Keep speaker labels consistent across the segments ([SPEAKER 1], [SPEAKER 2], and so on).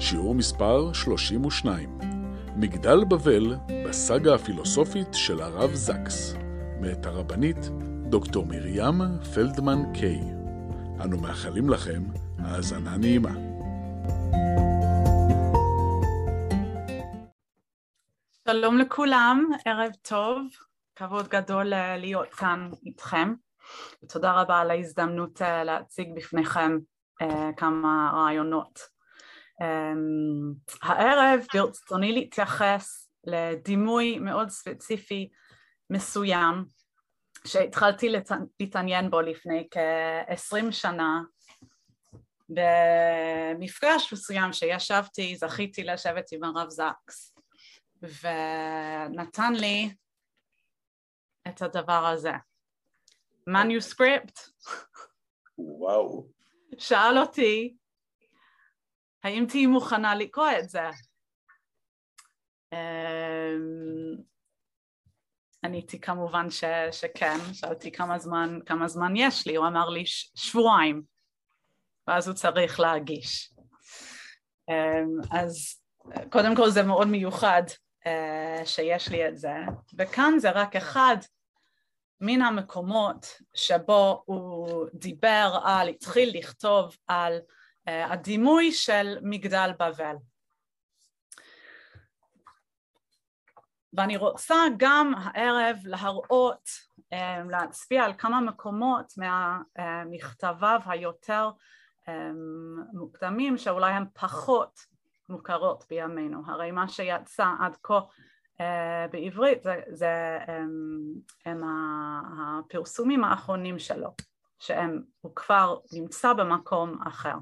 [SPEAKER 1] שיעור מספר 32, מגדל בבל בסאגה הפילוסופית של הרב זקס, מאת הרבנית דוקטור מרים פלדמן קיי. אנו מאחלים לכם האזנה נעימה.
[SPEAKER 2] שלום לכולם, ערב טוב, כבוד גדול להיות כאן איתכם. ותודה רבה על ההזדמנות להציג בפניכם כמה רעיונות. הערב ברצוני להתייחס לדימוי מאוד ספציפי מסוים שהתחלתי להתעניין בו לפני כ-20 שנה במפגש מסוים שישבתי, זכיתי לשבת עם הרב זקס ונתן לי את הדבר הזה. מניוסקריפט.
[SPEAKER 1] וואו.
[SPEAKER 2] שאל אותי, האם תהיי מוכנה לקרוא את זה? עניתי כמובן ש, שכן, שאלתי כמה זמן, כמה זמן יש לי, הוא אמר לי שבועיים, ואז הוא צריך להגיש. אז קודם כל זה מאוד מיוחד שיש לי את זה, וכאן זה רק אחד מן המקומות שבו הוא דיבר על, התחיל לכתוב על הדימוי של מגדל בבל. ואני רוצה גם הערב להראות, um, להצביע על כמה מקומות מהמכתביו היותר um, מוקדמים שאולי הם פחות מוכרות בימינו. הרי מה שיצא עד כה בעברית זה, זה um, הם הפרסומים האחרונים שלו, שהוא כבר נמצא במקום אחר.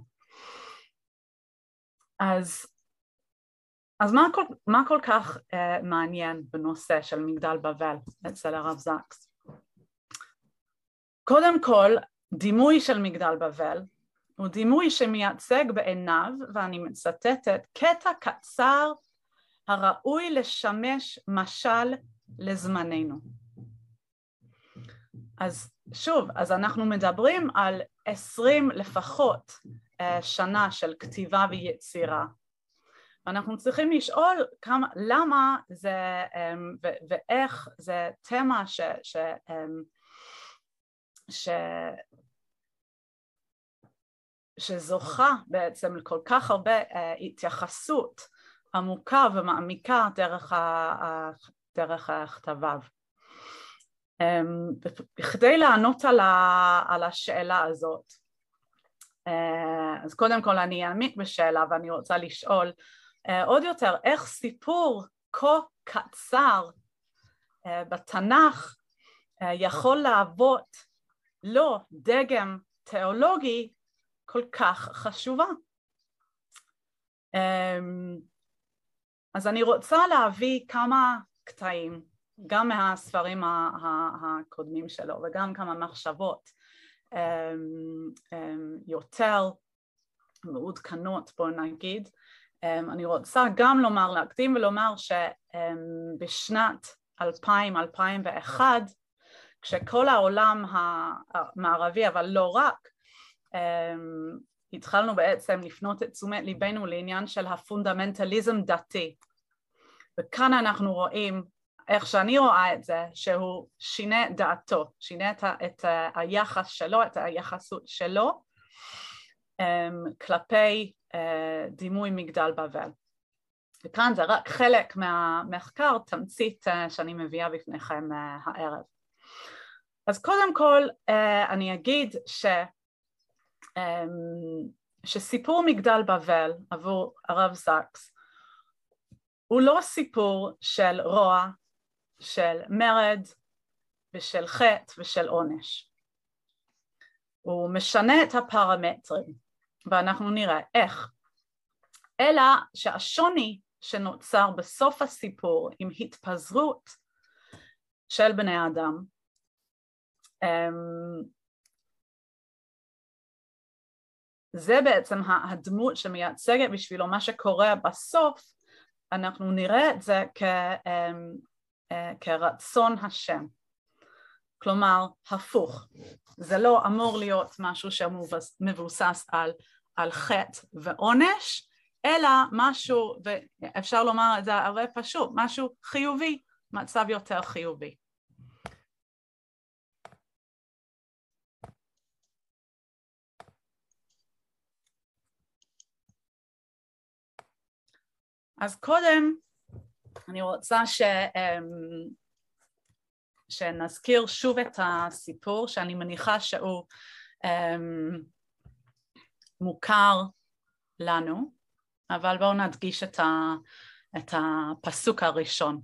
[SPEAKER 2] אז, אז מה, כל, מה כל כך uh, מעניין בנושא של מגדל בבל אצל הרב זקס? קודם כל, דימוי של מגדל בבל הוא דימוי שמייצג בעיניו, ואני מצטטת, קטע קצר הראוי לשמש משל לזמננו. אז שוב, אז אנחנו מדברים על עשרים לפחות שנה של כתיבה ויצירה. ואנחנו צריכים לשאול כמה, למה זה um, ו- ואיך זה תמה ש, ש, um, ש, שזוכה בעצם לכל כך הרבה uh, התייחסות עמוקה ומעמיקה דרך, ה, דרך הכתביו. בכדי לענות על, ה, על השאלה הזאת, אה, אז קודם כל אני אעמיק בשאלה ואני רוצה לשאול אה, עוד יותר איך סיפור כה קצר אה, בתנ"ך יכול להוות לא דגם תיאולוגי כל כך חשובה. אז אני רוצה להביא כמה קטעים גם מהספרים הקודמים שלו וגם כמה מחשבות אמ, אמ, יותר מעודכנות בוא נגיד. אמ, אני רוצה גם לומר להקדים ולומר שבשנת 2000-2001 כשכל העולם המערבי אבל לא רק התחלנו בעצם לפנות את תשומת ליבנו לעניין של הפונדמנטליזם דתי. וכאן אנחנו רואים איך שאני רואה את זה, שהוא שינה דעתו, שינה את, את היחס שלו, את היחסות שלו um, כלפי uh, דימוי מגדל בבל. וכאן זה רק חלק מהמחקר, תמצית uh, שאני מביאה בפניכם uh, הערב. אז קודם כל uh, אני אגיד ש, um, שסיפור מגדל בבל עבור הרב זקס הוא לא סיפור של רוע של מרד ושל חטא ושל עונש. הוא משנה את הפרמטרים ואנחנו נראה איך. אלא שהשוני שנוצר בסוף הסיפור עם התפזרות של בני אדם אמ, זה בעצם הדמות שמייצגת בשבילו מה שקורה בסוף, אנחנו נראה את זה כ, אמ, כרצון השם. כלומר, הפוך. זה לא אמור להיות משהו שמבוסס על, על חטא ועונש, אלא משהו, ואפשר לומר את זה הרבה פשוט, משהו חיובי, מצב יותר חיובי. אז קודם אני רוצה ש, אמ, שנזכיר שוב את הסיפור שאני מניחה שהוא אמ, מוכר לנו, אבל בואו נדגיש את, ה, את הפסוק הראשון.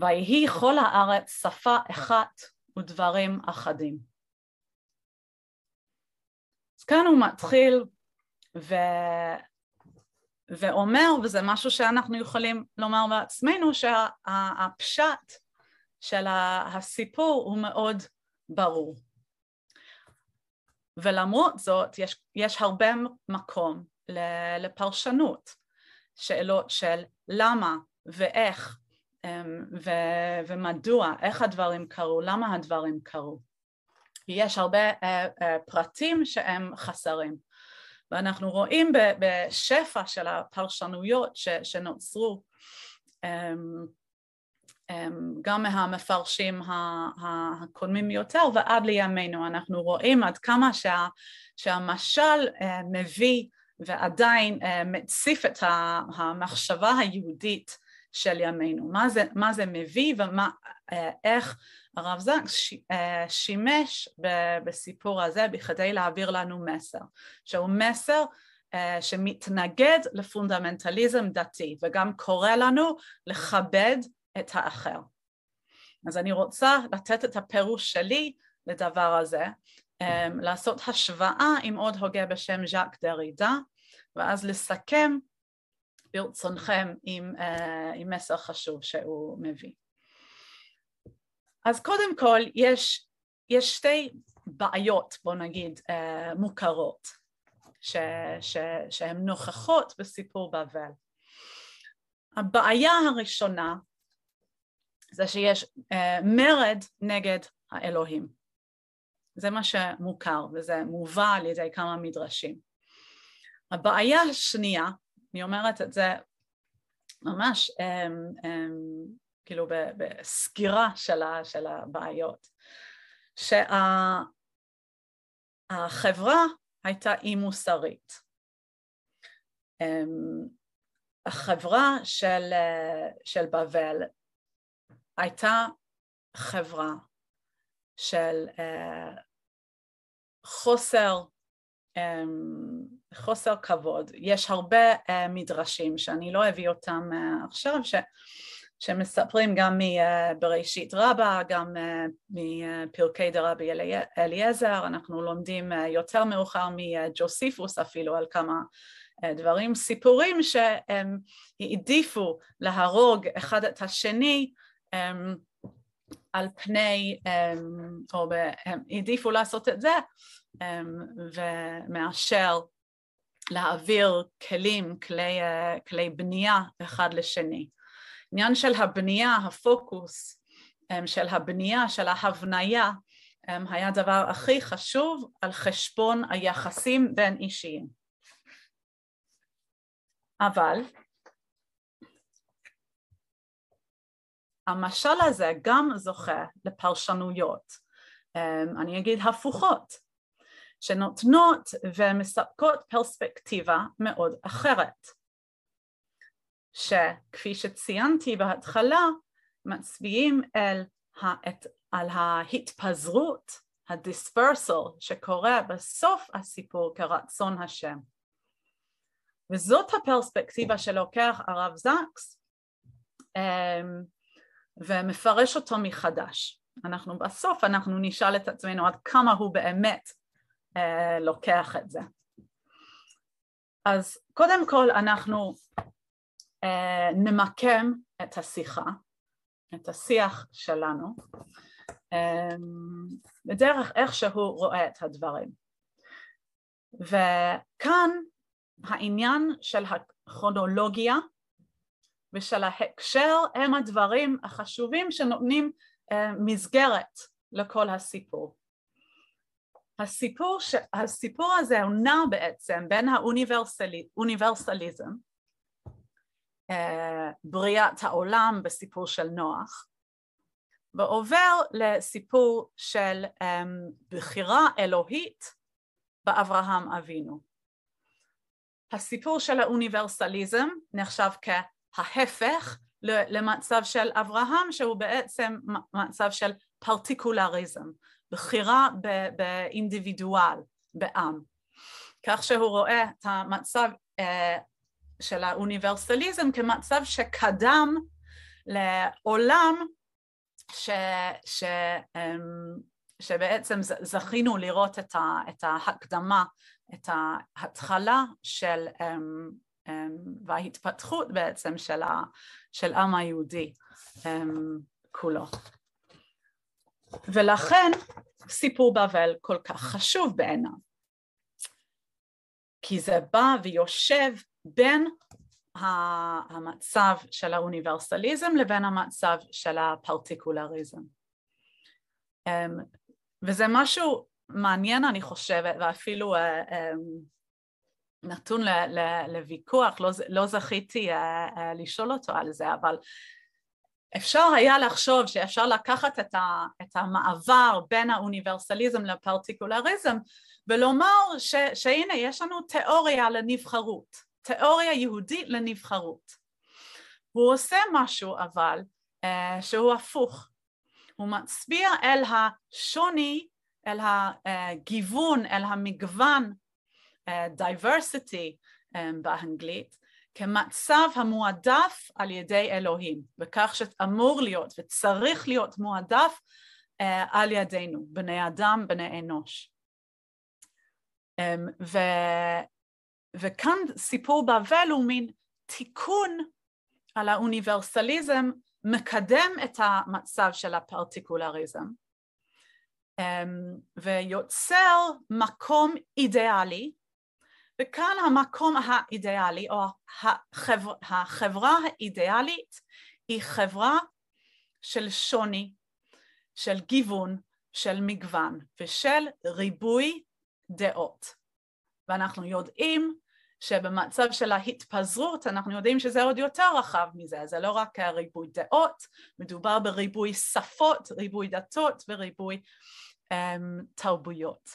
[SPEAKER 2] ויהי כל הארץ שפה אחת ודברים אחדים. אז כאן הוא מתחיל ו... ואומר, וזה משהו שאנחנו יכולים לומר בעצמנו, שהפשט של הסיפור הוא מאוד ברור. ולמרות זאת יש, יש הרבה מקום לפרשנות, שאלות של למה ואיך אמ, ו, ומדוע, איך הדברים קרו, למה הדברים קרו. יש הרבה אה, אה, פרטים שהם חסרים. ואנחנו רואים בשפע של הפרשנויות שנוצרו אמ, אמ, גם מהמפרשים הקודמים יותר ועד לימינו אנחנו רואים עד כמה שה, שהמשל אה, מביא ועדיין אה, מציף את המחשבה היהודית של ימינו, מה זה, מה זה מביא ואיך הרב זקס אה, שימש בסיפור הזה בכדי להעביר לנו מסר, שהוא מסר אה, שמתנגד לפונדמנטליזם דתי וגם קורא לנו לכבד את האחר. אז אני רוצה לתת את הפירוש שלי לדבר הזה, אה, לעשות השוואה עם עוד הוגה בשם ז'אק דרידה ואז לסכם ברצונכם עם, עם מסר חשוב שהוא מביא. אז קודם כל יש, יש שתי בעיות בוא נגיד אה, מוכרות ש, ש, שהן נוכחות בסיפור בבל. הבעיה הראשונה זה שיש אה, מרד נגד האלוהים. זה מה שמוכר וזה מובא על ידי כמה מדרשים. הבעיה השנייה, אני אומרת את זה ממש um, um, כאילו בסקירה של, של הבעיות, שהחברה הייתה אי מוסרית. אמ, החברה של, של בבל הייתה חברה של אה, חוסר, אמ, חוסר כבוד. יש הרבה אה, מדרשים שאני לא אביא אותם אה, עכשיו, ש... שמספרים גם מבראשית רבה, גם אה, מפרקי דרבי אליעזר, אנחנו לומדים אה, יותר מאוחר מג'וסיפוס אפילו על כמה אה, דברים, סיפורים שהם העדיפו להרוג אחד את השני על פני, או הם העדיפו לעשות את זה ומאשר להעביר כלים, כלי, כלי בנייה אחד לשני. עניין של הבנייה, הפוקוס אמ, של הבנייה, של ההבניה, אמ, היה הדבר הכי חשוב על חשבון היחסים בין אישיים. אבל המשל הזה גם זוכה לפרשנויות, אמ, אני אגיד הפוכות, שנותנות ומספקות פרספקטיבה מאוד אחרת. שכפי שציינתי בהתחלה מצביעים אל, האת, על ההתפזרות, הדיספרסל שקורה בסוף הסיפור כרצון השם. וזאת הפרספקטיבה שלוקח הרב זקס אמ, ומפרש אותו מחדש. אנחנו בסוף אנחנו נשאל את עצמנו עד כמה הוא באמת אה, לוקח את זה. אז קודם כל אנחנו נמקם את השיחה, את השיח שלנו, um, בדרך איך שהוא רואה את הדברים. וכאן העניין של הכרונולוגיה ושל ההקשר הם הדברים החשובים שנותנים uh, מסגרת לכל הסיפור. הסיפור, ש... הסיפור הזה הוא נע בעצם בין האוניברסליזם, בריאת העולם בסיפור של נוח, ועובר לסיפור של um, בחירה אלוהית באברהם אבינו. הסיפור של האוניברסליזם נחשב כההפך למצב של אברהם שהוא בעצם מצב של פרטיקולריזם, בחירה באינדיבידואל, בעם, כך שהוא רואה את המצב uh, של האוניברסליזם כמצב שקדם לעולם ש, ש, um, שבעצם זכינו לראות את, ההקדמה, את ההתחלה של um, um, וההתפתחות בעצם של, ה, של עם היהודי כולו. ולכן סיפור בבל כל כך חשוב בעיניו. כי זה בא ויושב בין המצב של האוניברסליזם לבין המצב של הפרטיקולריזם. אמ, וזה משהו מעניין אני חושבת ואפילו אה, אמ, נתון לוויכוח, לא, לא זכיתי אה, אה, לשאול אותו על זה, אבל אפשר היה לחשוב שאפשר לקחת את, את המעבר בין האוניברסליזם לפרטיקולריזם ולומר ש, שהנה יש לנו תיאוריה לנבחרות, תיאוריה יהודית לנבחרות. הוא עושה משהו אבל uh, שהוא הפוך, הוא מצביע אל השוני, אל הגיוון, אל המגוון, uh, diversity um, באנגלית, כמצב המועדף על ידי אלוהים, וכך שאמור להיות וצריך להיות מועדף uh, על ידינו, בני אדם, בני אנוש. Um, ו, וכאן סיפור בבל הוא מין תיקון על האוניברסליזם מקדם את המצב של הפרטיקולריזם um, ויוצר מקום אידיאלי וכאן המקום האידיאלי או החבר, החברה האידיאלית היא חברה של שוני, של גיוון, של מגוון ושל ריבוי דעות. ואנחנו יודעים שבמצב של ההתפזרות אנחנו יודעים שזה עוד יותר רחב מזה, זה לא רק ריבוי דעות, מדובר בריבוי שפות, ריבוי דתות וריבוי um, תרבויות.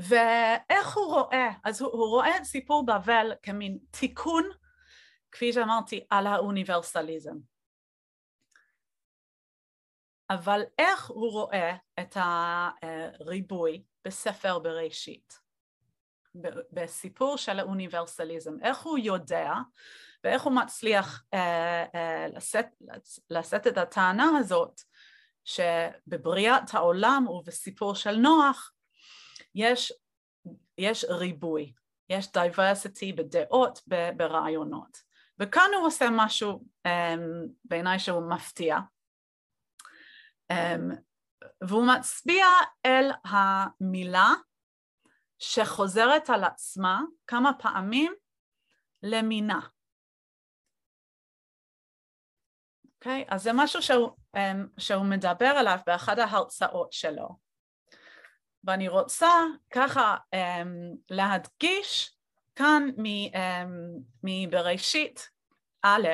[SPEAKER 2] ואיך הוא רואה? אז הוא, הוא רואה את סיפור בבל כמין תיקון, כפי שאמרתי, על האוניברסליזם. אבל איך הוא רואה את הריבוי בספר בראשית? בסיפור של האוניברסליזם, איך הוא יודע ואיך הוא מצליח אה, אה, לשאת, לשאת את הטענה הזאת שבבריאת העולם ובסיפור של נוח יש, יש ריבוי, יש diversity בדעות, ברעיונות. וכאן הוא עושה משהו um, בעיניי שהוא מפתיע, והוא מצביע אל המילה שחוזרת על עצמה כמה פעמים למינה. אוקיי? Okay? אז זה משהו שהוא, um, שהוא מדבר עליו באחד ההרצאות שלו. ואני רוצה ככה um, להדגיש כאן מבראשית א',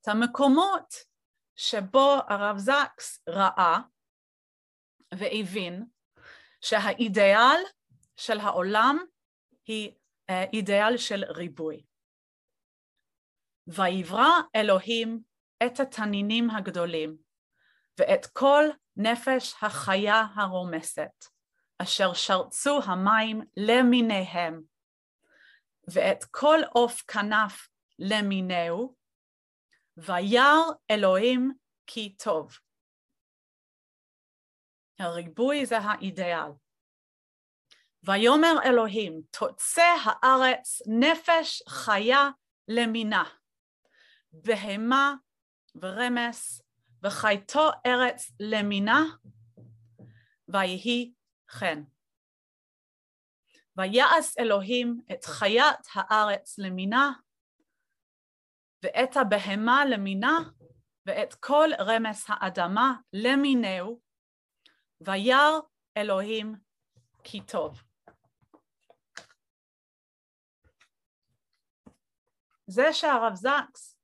[SPEAKER 2] את המקומות שבו הרב זקס ראה והבין שהאידיאל של העולם היא uh, אידיאל של ריבוי. ויברא אלוהים את התנינים הגדולים ואת כל נפש החיה הרומסת, אשר שרצו המים למיניהם, ואת כל עוף כנף למינהו, וירא אלוהים כי טוב. הריבוי זה האידאל. ויאמר אלוהים, תוצא הארץ נפש חיה למינה, בהמה ורמס, וחייתו ארץ למינה, ויהי כן. ויעש אלוהים את חיית הארץ למינה, ואת הבהמה למינה, ואת כל רמס האדמה למינהו, וירא אלוהים כי טוב. זה שהרב זקס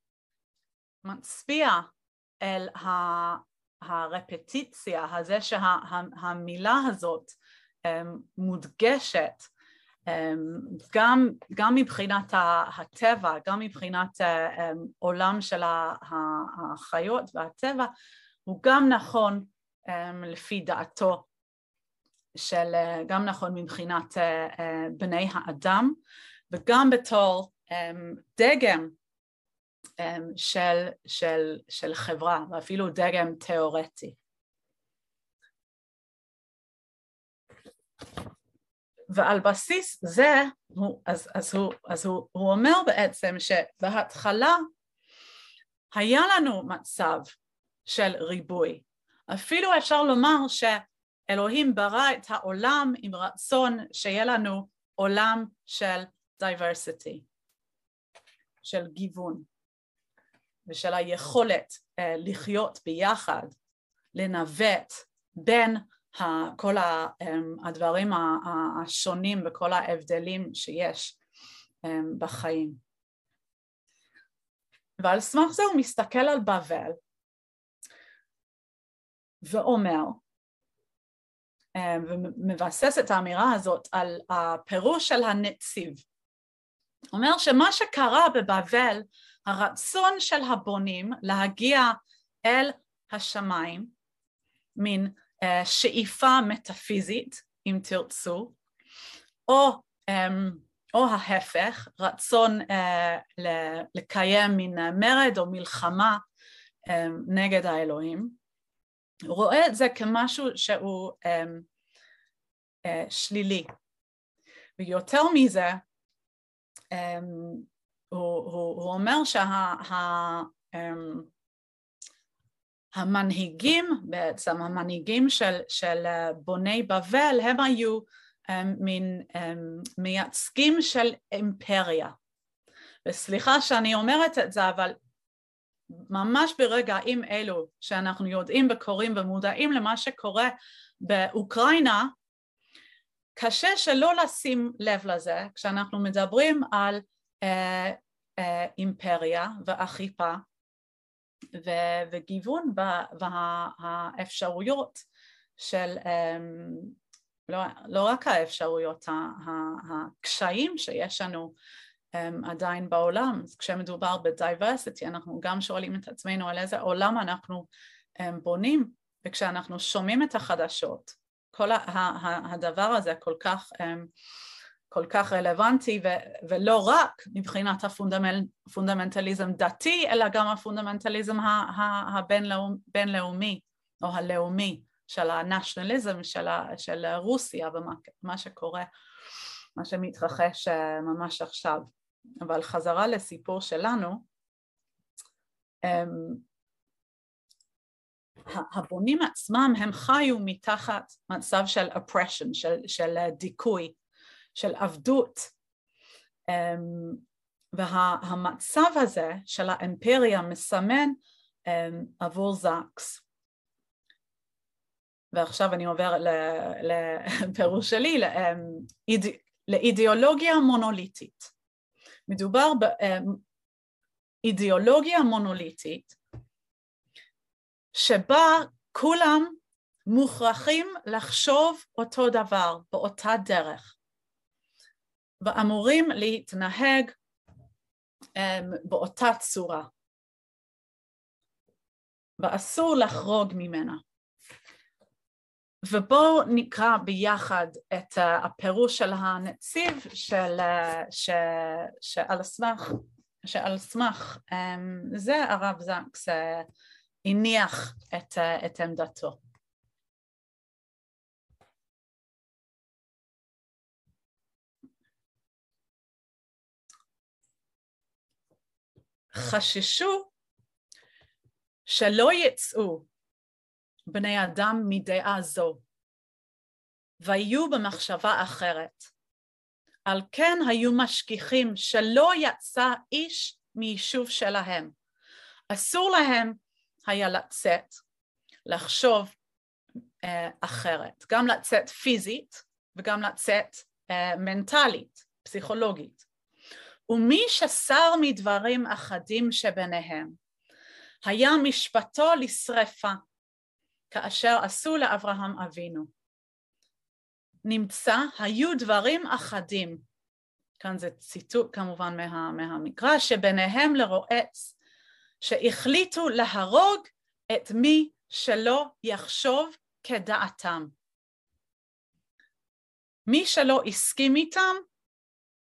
[SPEAKER 2] מצביע אל הרפטיציה, הזה שהמילה הזאת מודגשת גם, גם מבחינת הטבע, גם מבחינת עולם של החיות והטבע, הוא גם נכון לפי דעתו של, גם נכון מבחינת בני האדם וגם בתור דגם של, של, של חברה ואפילו דגם תיאורטי. ועל בסיס זה, הוא, אז, אז, הוא, אז הוא, הוא אומר בעצם שבהתחלה היה לנו מצב של ריבוי. אפילו אפשר לומר שאלוהים ברא את העולם עם רצון שיהיה לנו עולם של diversity, של גיוון ושל היכולת uh, לחיות ביחד, לנווט בין כל אמ, הדברים השונים וכל ההבדלים שיש אמ, בחיים. ועל סמך זה הוא מסתכל על בבל ואומר אמ, ומבסס את האמירה הזאת על הפירוש של הנציב. אומר שמה שקרה בבבל, הרצון של הבונים להגיע אל השמיים, מין שאיפה מטאפיזית, אם תרצו, או, אמ, או ההפך, רצון אה, לקיים מין מרד או מלחמה אמ, נגד האלוהים, הוא רואה את זה כמשהו שהוא אמ, אה, שלילי. ויותר מזה, הוא, הוא, הוא אומר שה... המנהיגים בעצם, המנהיגים של, של אה, בוני בבל הם היו um, מין um, מייצגים של אימפריה. וסליחה שאני אומרת את זה אבל ממש ברגעים אלו שאנחנו יודעים וקוראים ומודעים למה שקורה באוקראינה קשה שלא לשים לב לזה כשאנחנו מדברים על uh, uh, אימפריה ואכיפה ו- וגיוון והאפשרויות של, אמ, לא, לא רק האפשרויות, הקשיים שיש לנו אמ, עדיין בעולם, אז כשמדובר ב diversity אנחנו גם שואלים את עצמנו על איזה עולם אנחנו אמ, בונים וכשאנחנו שומעים את החדשות כל הדבר הזה כל כך כל כך רלוונטי ו- ולא רק מבחינת הפונדמנטליזם דתי אלא גם הפונדמנטליזם הבינלאומי או הלאומי של ה nationalism של, של רוסיה ומה שקורה, מה שמתרחש אה, ממש עכשיו. אבל חזרה לסיפור שלנו, אמ, הבונים עצמם הם חיו מתחת מצב של oppression, של, של דיכוי של עבדות. אמ, והמצב הזה של האימפריה מסמן אמ, עבור זקס. ועכשיו אני עובר לפירוש שלי לאידיאולוגיה מונוליטית. מדובר באידיאולוגיה מונוליטית שבה כולם מוכרחים לחשוב אותו דבר באותה דרך ואמורים להתנהג um, באותה צורה ואסור לחרוג ממנה. ובואו נקרא ביחד את הפירוש של הנציב של, ש, שעל סמך, שעל סמך um, זה הרב זקס uh, הניח את, uh, את עמדתו. חששו שלא יצאו בני אדם מדעה זו, ויהיו במחשבה אחרת. על כן היו משגיחים שלא יצא איש מיישוב שלהם. אסור להם היה לצאת, לחשוב uh, אחרת, גם לצאת פיזית וגם לצאת uh, מנטלית, פסיכולוגית. ומי שסר מדברים אחדים שביניהם, היה משפטו לשרפה, כאשר עשו לאברהם אבינו. נמצא, היו דברים אחדים, כאן זה ציטוט כמובן מה, מהמקרא, שביניהם לרועץ, שהחליטו להרוג את מי שלא יחשוב כדעתם. מי שלא הסכים איתם,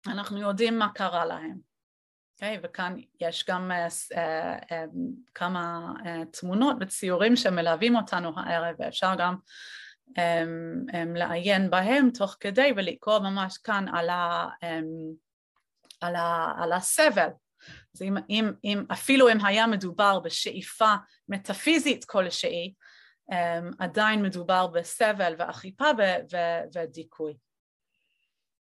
[SPEAKER 2] אנחנו יודעים מה קרה להם. Okay, אוקיי? וכאן יש גם uh, uh, uh, כמה uh, תמונות וציורים שמלווים אותנו הערב ואפשר גם um, um, לעיין בהם תוך כדי ולקרוא ממש כאן על, ה, um, על, ה, על הסבל. אז אם, אם, אם, אפילו אם היה מדובר בשאיפה מטאפיזית כלשהי, um, עדיין מדובר בסבל ואכיפה ודיכוי.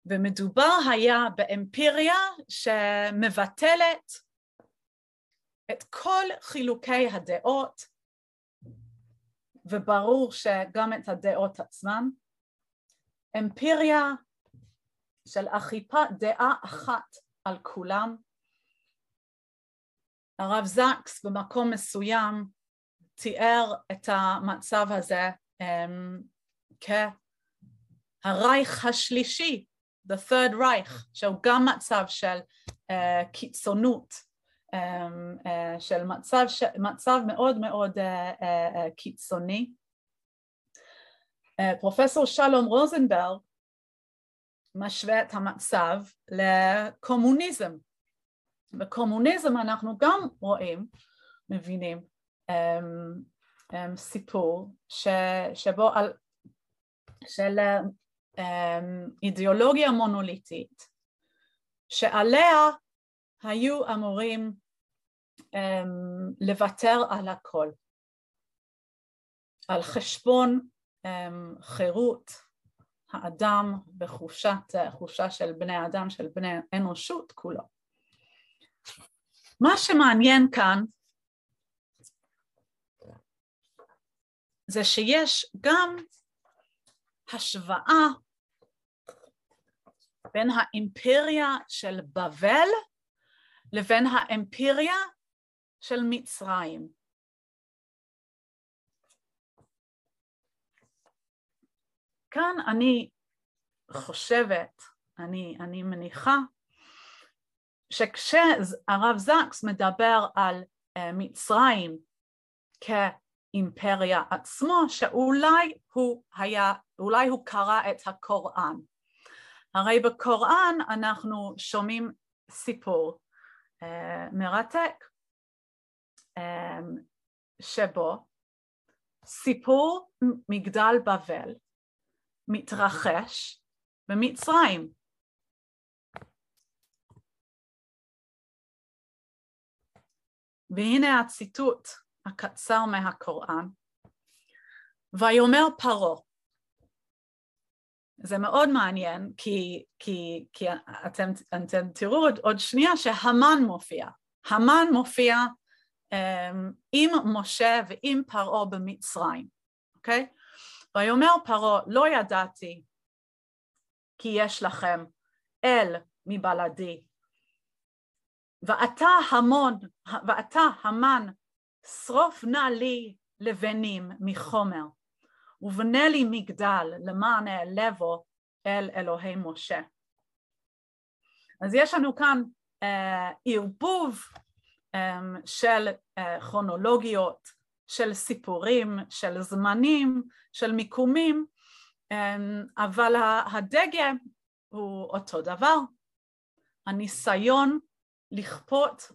[SPEAKER 2] ומדובר היה באמפיריה שמבטלת את כל חילוקי הדעות, וברור שגם את הדעות עצמן, אמפיריה של אכיפת דעה אחת על כולם. הרב זקס במקום מסוים תיאר את המצב הזה um, כהרייך השלישי the third Reich, שהוא גם מצב של uh, קיצונות, um, uh, של מצב, ש... מצב מאוד מאוד uh, uh, קיצוני. Uh, פרופסור שלום רוזנברג משווה את המצב לקומוניזם. בקומוניזם אנחנו גם רואים, מבינים, um, um, סיפור ש, שבו על, של אידיאולוגיה מונוליטית שעליה היו אמורים um, לוותר על הכל, על חשבון um, חירות האדם בחופשה של בני אדם, של בני אנושות כולו. מה שמעניין כאן זה שיש גם השוואה בין האימפריה של בבל לבין האימפריה של מצרים. כאן אני חושבת, אני, אני מניחה, שכשהרב זקס מדבר על uh, מצרים כ... אימפריה עצמו, שאולי הוא היה, אולי הוא קרא את הקוראן. הרי בקוראן אנחנו שומעים סיפור uh, מרתק um, שבו סיפור מגדל בבל מתרחש במצרים. והנה הציטוט הקצר מהקוראן, ויאמר פרעה. זה מאוד מעניין כי, כי, כי אתם, אתם תראו עוד, עוד שנייה שהמן מופיע. המן מופיע um, עם משה ועם פרעה במצרים, אוקיי? ויאמר פרעה לא ידעתי כי יש לכם אל מבלעדי ואתה המון, ואתה המן שרוף נא לי לבנים מחומר, ובנה לי מגדל למען אעלבו אל אלוהי משה. אז יש לנו כאן uh, ערבוב um, של uh, כרונולוגיות, של סיפורים, של זמנים, של מיקומים, um, אבל הדגם הוא אותו דבר, הניסיון לכפות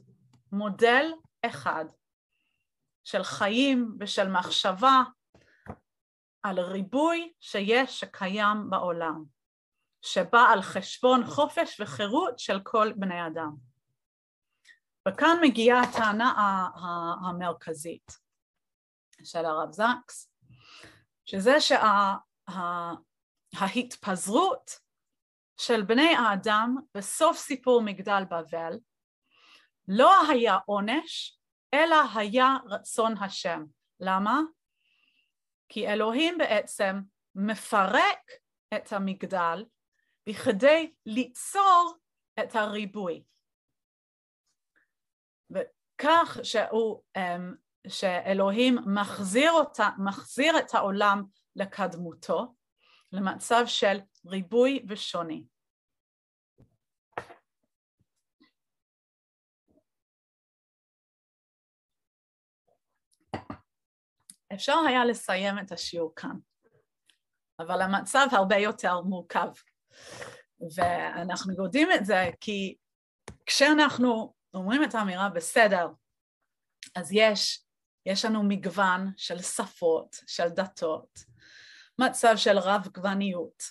[SPEAKER 2] מודל אחד של חיים ושל מחשבה על ריבוי שיש שקיים בעולם, שבא על חשבון חופש וחירות של כל בני אדם. וכאן מגיעה הטענה המרכזית של הרב זקס, שזה שההתפזרות שה, של בני האדם בסוף סיפור מגדל בבל לא היה עונש, אלא היה רצון השם. למה? כי אלוהים בעצם מפרק את המגדל בכדי ליצור את הריבוי. וכך שהוא, אמ, שאלוהים מחזיר, אותה, מחזיר את העולם לקדמותו, למצב של ריבוי ושוני. אפשר היה לסיים את השיעור כאן, אבל המצב הרבה יותר מורכב. ואנחנו יודעים את זה כי כשאנחנו אומרים את האמירה בסדר, אז יש, יש לנו מגוון של שפות, של דתות, מצב של רב גווניות.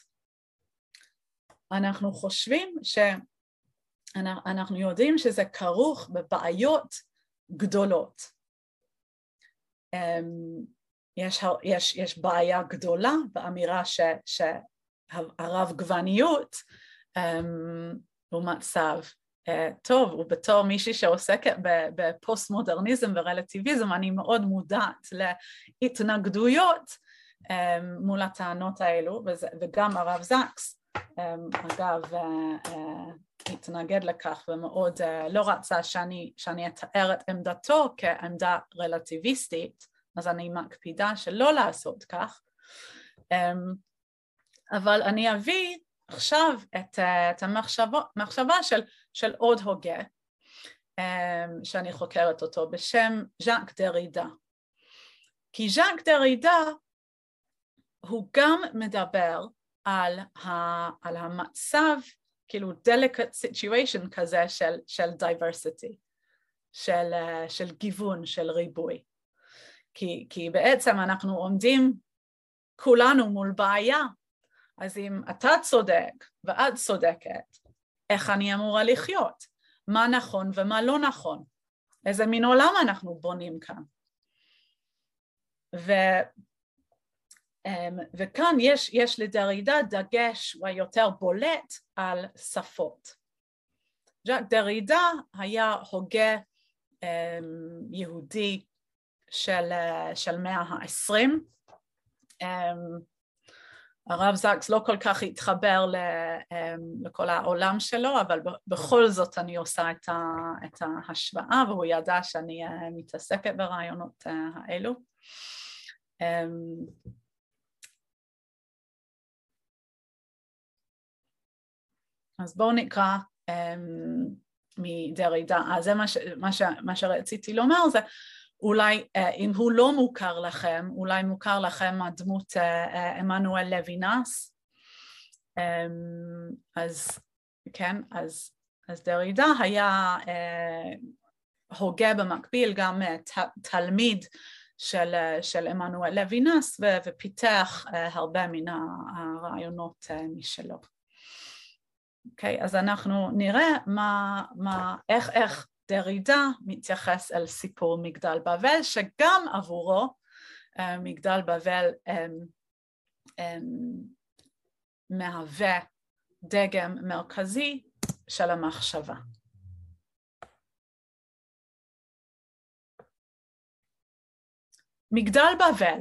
[SPEAKER 2] אנחנו חושבים שאנחנו יודעים שזה כרוך בבעיות גדולות. אמ, יש, יש, יש בעיה גדולה באמירה ש, שהרב גווניות um, הוא מצב uh, טוב, ובתור מישהי שעוסקת בפוסט מודרניזם ורלטיביזם אני מאוד מודעת להתנגדויות um, מול הטענות האלו וזה, וגם הרב זקס um, אגב uh, uh, התנגד לכך ומאוד uh, לא רצה שאני, שאני אתאר את עמדתו כעמדה רלטיביסטית אז אני מקפידה שלא לעשות כך. אמ, אבל אני אביא עכשיו את, את המחשבה של, של עוד הוגה אמ, שאני חוקרת אותו בשם ז'אק דרידה. כי ז'אק דרידה הוא גם מדבר על, ה, על המצב, כאילו delicate situation כזה של, של diversity, של, של גיוון, של ריבוי. כי, כי בעצם אנחנו עומדים כולנו מול בעיה, אז אם אתה צודק ואת צודקת, איך אני אמורה לחיות? מה נכון ומה לא נכון? איזה מין עולם אנחנו בונים כאן? ו, וכאן יש, יש לדרידה דגש יותר בולט על שפות. ז'אק דרידה היה הוגה אמ, יהודי של, של מאה העשרים. אמ, הרב זקס לא כל כך התחבר אמ, לכל העולם שלו, אבל בכל זאת אני עושה את, ה, את ההשוואה, והוא ידע שאני אה, מתעסקת ברעיונות אה, האלו. אז בואו נקרא מדרידה, זה מה, ש, מה, ש, מה שרציתי לומר זה אולי אה, אם הוא לא מוכר לכם, אולי מוכר לכם הדמות אה, אה, עמנואל לוינס, אמ, אז כן, אז, אז דרידה היה הוגה במקביל גם תלמיד של, של עמנואל לוינס ופיתח הרבה מן הרעיונות משלו. אוקיי, okay, אז אנחנו נראה מה, מה, איך, איך דרידה מתייחס אל סיפור מגדל בבל, שגם עבורו אה, מגדל בבל אה, אה, מהווה דגם מרכזי של המחשבה. מגדל בבל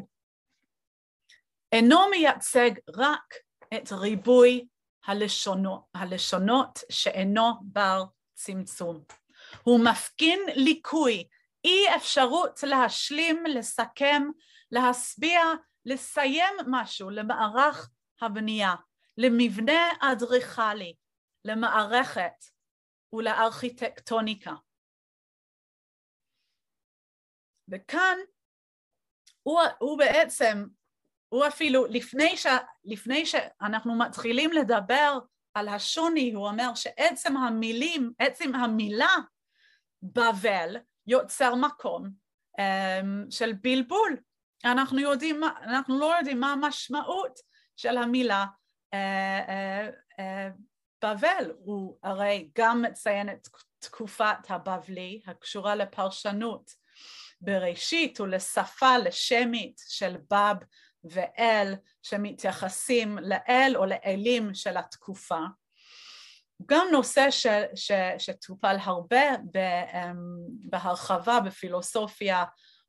[SPEAKER 2] אינו מייצג רק את ריבוי הלשונות, הלשונות שאינו בר צמצום. הוא מפגין ליקוי, אי אפשרות להשלים, לסכם, להשביע, לסיים משהו למערך הבנייה, למבנה אדריכלי, למערכת ולארכיטקטוניקה. וכאן הוא, הוא בעצם, הוא אפילו, לפני, ש, לפני שאנחנו מתחילים לדבר על השוני, הוא אומר שעצם המילים, עצם המילה בבל יוצר מקום um, של בלבול. אנחנו, יודעים, אנחנו לא יודעים מה המשמעות של המילה uh, uh, uh, בבל, הוא הרי גם מציין את תקופת הבבלי הקשורה לפרשנות בראשית ולשפה לשמית של בב ואל שמתייחסים לאל או לאלים של התקופה. גם נושא ש, ש, שטופל הרבה אמ, בהרחבה בפילוסופיה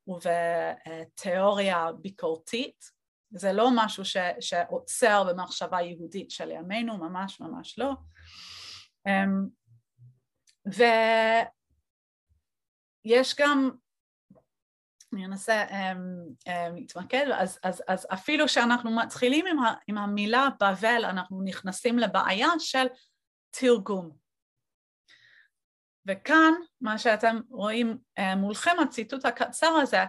[SPEAKER 2] ובתיאוריה ביקורתית, זה לא משהו ש, שעוצר במחשבה יהודית של ימינו, ממש ממש לא. אמ, ויש גם, אני אנסה um, um, להתמקד, אז, אז, אז אפילו שאנחנו מתחילים עם, ה, עם המילה בבל, אנחנו נכנסים לבעיה של תרגום. וכאן, מה שאתם רואים uh, מולכם, הציטוט הקצר הזה,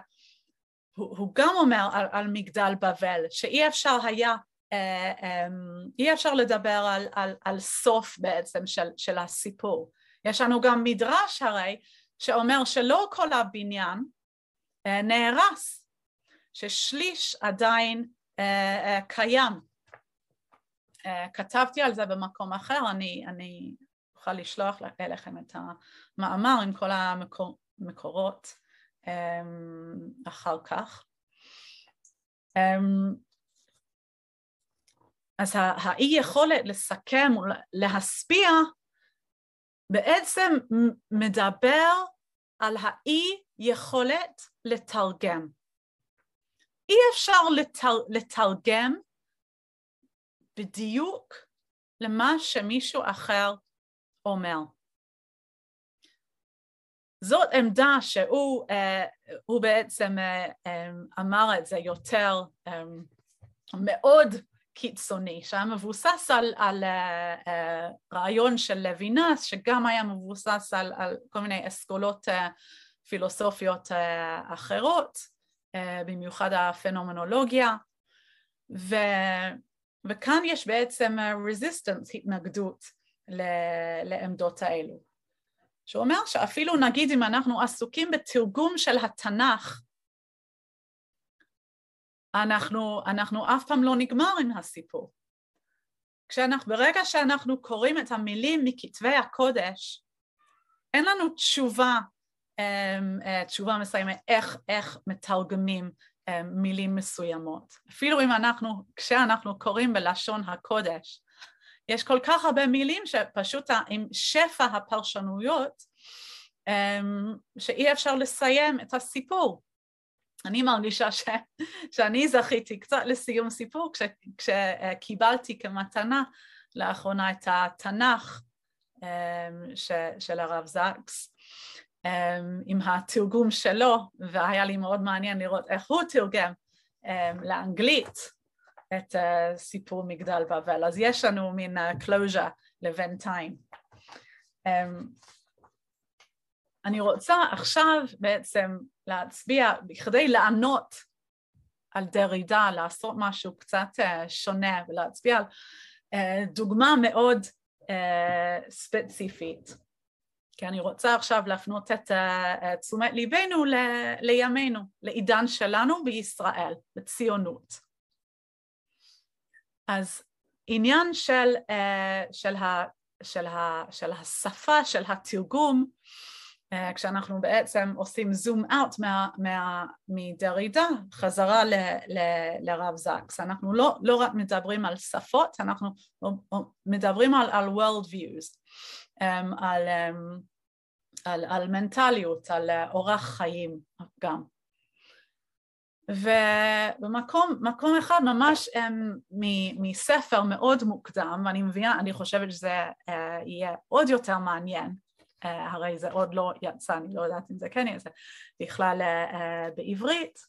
[SPEAKER 2] הוא, הוא גם אומר על, על מגדל בבל, שאי אפשר היה Uh, um, אי אפשר לדבר על, על, על סוף בעצם של, של הסיפור. יש לנו גם מדרש הרי שאומר שלא כל הבניין נהרס, ששליש עדיין uh, uh, קיים. כתבתי על זה במקום אחר, אני, אני אוכל לשלוח אליכם את המאמר עם כל המקורות um, אחר כך. Um, אז האי יכולת לסכם ולהשפיע בעצם מדבר על האי יכולת לתרגם. אי אפשר לתר, לתרגם בדיוק למה שמישהו אחר אומר. זאת עמדה שהוא uh, בעצם uh, um, אמר את זה יותר um, מאוד קיצוני, שהיה מבוסס על, על uh, uh, רעיון של לוינס, שגם היה מבוסס על, על כל מיני אסכולות uh, פילוסופיות uh, אחרות, uh, במיוחד הפנומנולוגיה, ו, וכאן יש בעצם רזיסטנס, התנגדות לעמדות האלו. שאומר שאפילו נגיד אם אנחנו עסוקים בתרגום של התנ"ך אנחנו, אנחנו אף פעם לא נגמר עם הסיפור. כשאנחנו, ברגע שאנחנו קוראים את המילים מכתבי הקודש, אין לנו תשובה, אמ, אה, תשובה מסוימת איך, איך מתרגמים אמ, מילים מסוימות. אפילו אם אנחנו, כשאנחנו קוראים בלשון הקודש, יש כל כך הרבה מילים שפשוט עם שפע הפרשנויות אמ, שאי אפשר לסיים את הסיפור. אני מרגישה ש, שאני זכיתי קצת לסיום סיפור כש, כשקיבלתי כמתנה לאחרונה את התנ"ך אמ, ש, של הרב זקס אמ, עם התרגום שלו והיה לי מאוד מעניין לראות איך הוא תרגם אמ, לאנגלית את uh, סיפור מגדל בבל. אז יש לנו מין uh, closure לבינתיים. um, אני רוצה עכשיו בעצם להצביע, בכדי לענות על דרידה, לעשות משהו קצת uh, שונה ולהצביע על uh, דוגמה מאוד uh, ספציפית. כי אני רוצה עכשיו להפנות את uh, תשומת ליבנו ל, לימינו, לעידן שלנו בישראל, לציונות. אז עניין של, uh, של, ה, של, ה, של השפה, של התרגום, אה, כשאנחנו בעצם עושים זום אאוט מדרידה חזרה ל, ל, לרב זקס. אנחנו לא, לא רק מדברים על שפות, אנחנו מדברים על, על world views, um, על, um, על, על מנטליות, על אורח חיים גם. ובמקום אחד ממש um, מספר מאוד מוקדם, ואני מבינה, אני חושבת שזה uh, יהיה עוד יותר מעניין, אה, הרי זה עוד לא יצא, אני לא יודעת אם זה כן יצא, בכלל אה, בעברית,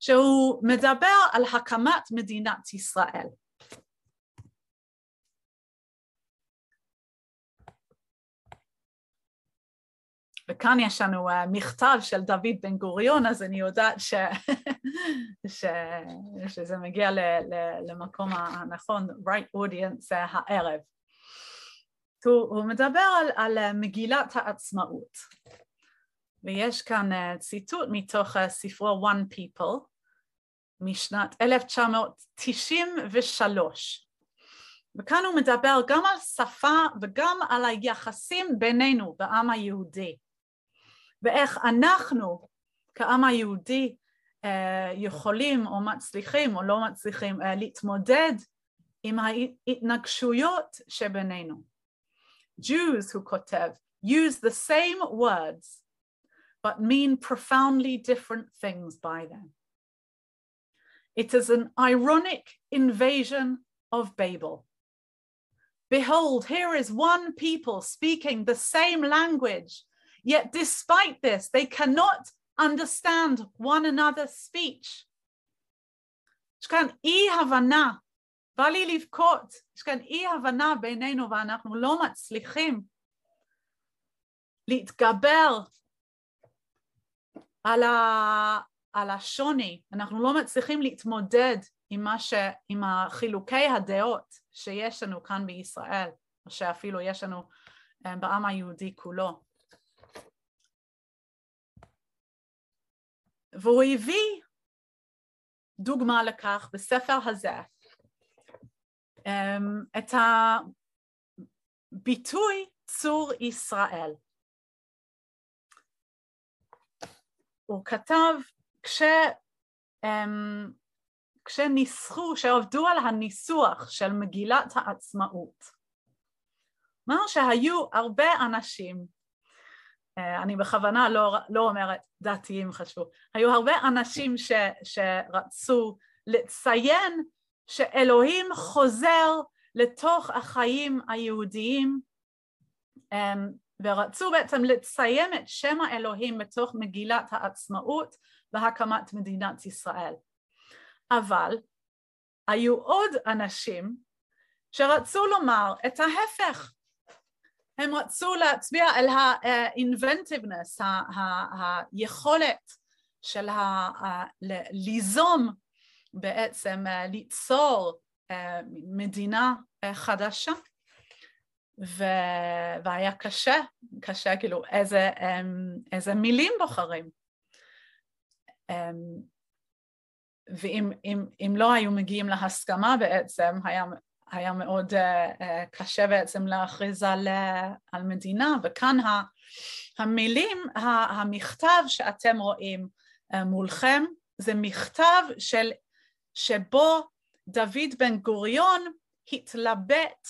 [SPEAKER 2] שהוא מדבר על הקמת מדינת ישראל. וכאן יש לנו uh, מכתב של דוד בן גוריון, אז אני יודעת ש... ש... שזה מגיע ל... ל... למקום הנכון, right audience uh, הערב. הוא, מדבר על, על אה, מגילת העצמאות. ויש כאן uh, ציטוט מתוך uh, ספרו One People משנת 1993 וכאן הוא מדבר גם על שפה וגם על היחסים בינינו בעם היהודי, ואיך אנחנו כעם היהודי יכולים או מצליחים או לא מצליחים להתמודד עם ההתנגשויות שבינינו. Jews, who kotev use the same words, but mean profoundly different things by them. It is an ironic invasion of Babel. Behold, here is one people speaking the same language, yet despite this, they cannot understand one another's speech. Havana בא לי לבכות, יש כאן אי הבנה בינינו ואנחנו לא מצליחים להתגבר על, ה, על השוני, אנחנו לא מצליחים להתמודד עם, ש, עם החילוקי הדעות שיש לנו כאן בישראל, או שאפילו יש לנו אה, בעם היהודי כולו. והוא הביא דוגמה לכך בספר הזה, את הביטוי צור ישראל. הוא כתב כש, um, כשניסחו, שעבדו על הניסוח של מגילת העצמאות. אמר שהיו הרבה אנשים, uh, אני בכוונה לא, לא אומרת דתיים חשבו, היו הרבה אנשים ש, שרצו לציין שאלוהים חוזר לתוך החיים היהודיים um, ורצו בעצם לציין את שם האלוהים בתוך מגילת העצמאות והקמת מדינת ישראל. אבל היו עוד אנשים שרצו לומר את ההפך. הם רצו להצביע על ה-inventiveness, היכולת של ליזום בעצם, ליצור מדינה חדשה ו... והיה קשה, קשה כאילו איזה, אמ, איזה מילים בוחרים. אמ, ואם אם, אם לא היו מגיעים להסכמה בעצם, היה, היה מאוד קשה בעצם להכריז על, על מדינה, וכאן המילים, המכתב שאתם רואים מולכם, זה מכתב של, שבו דוד בן גוריון התלבט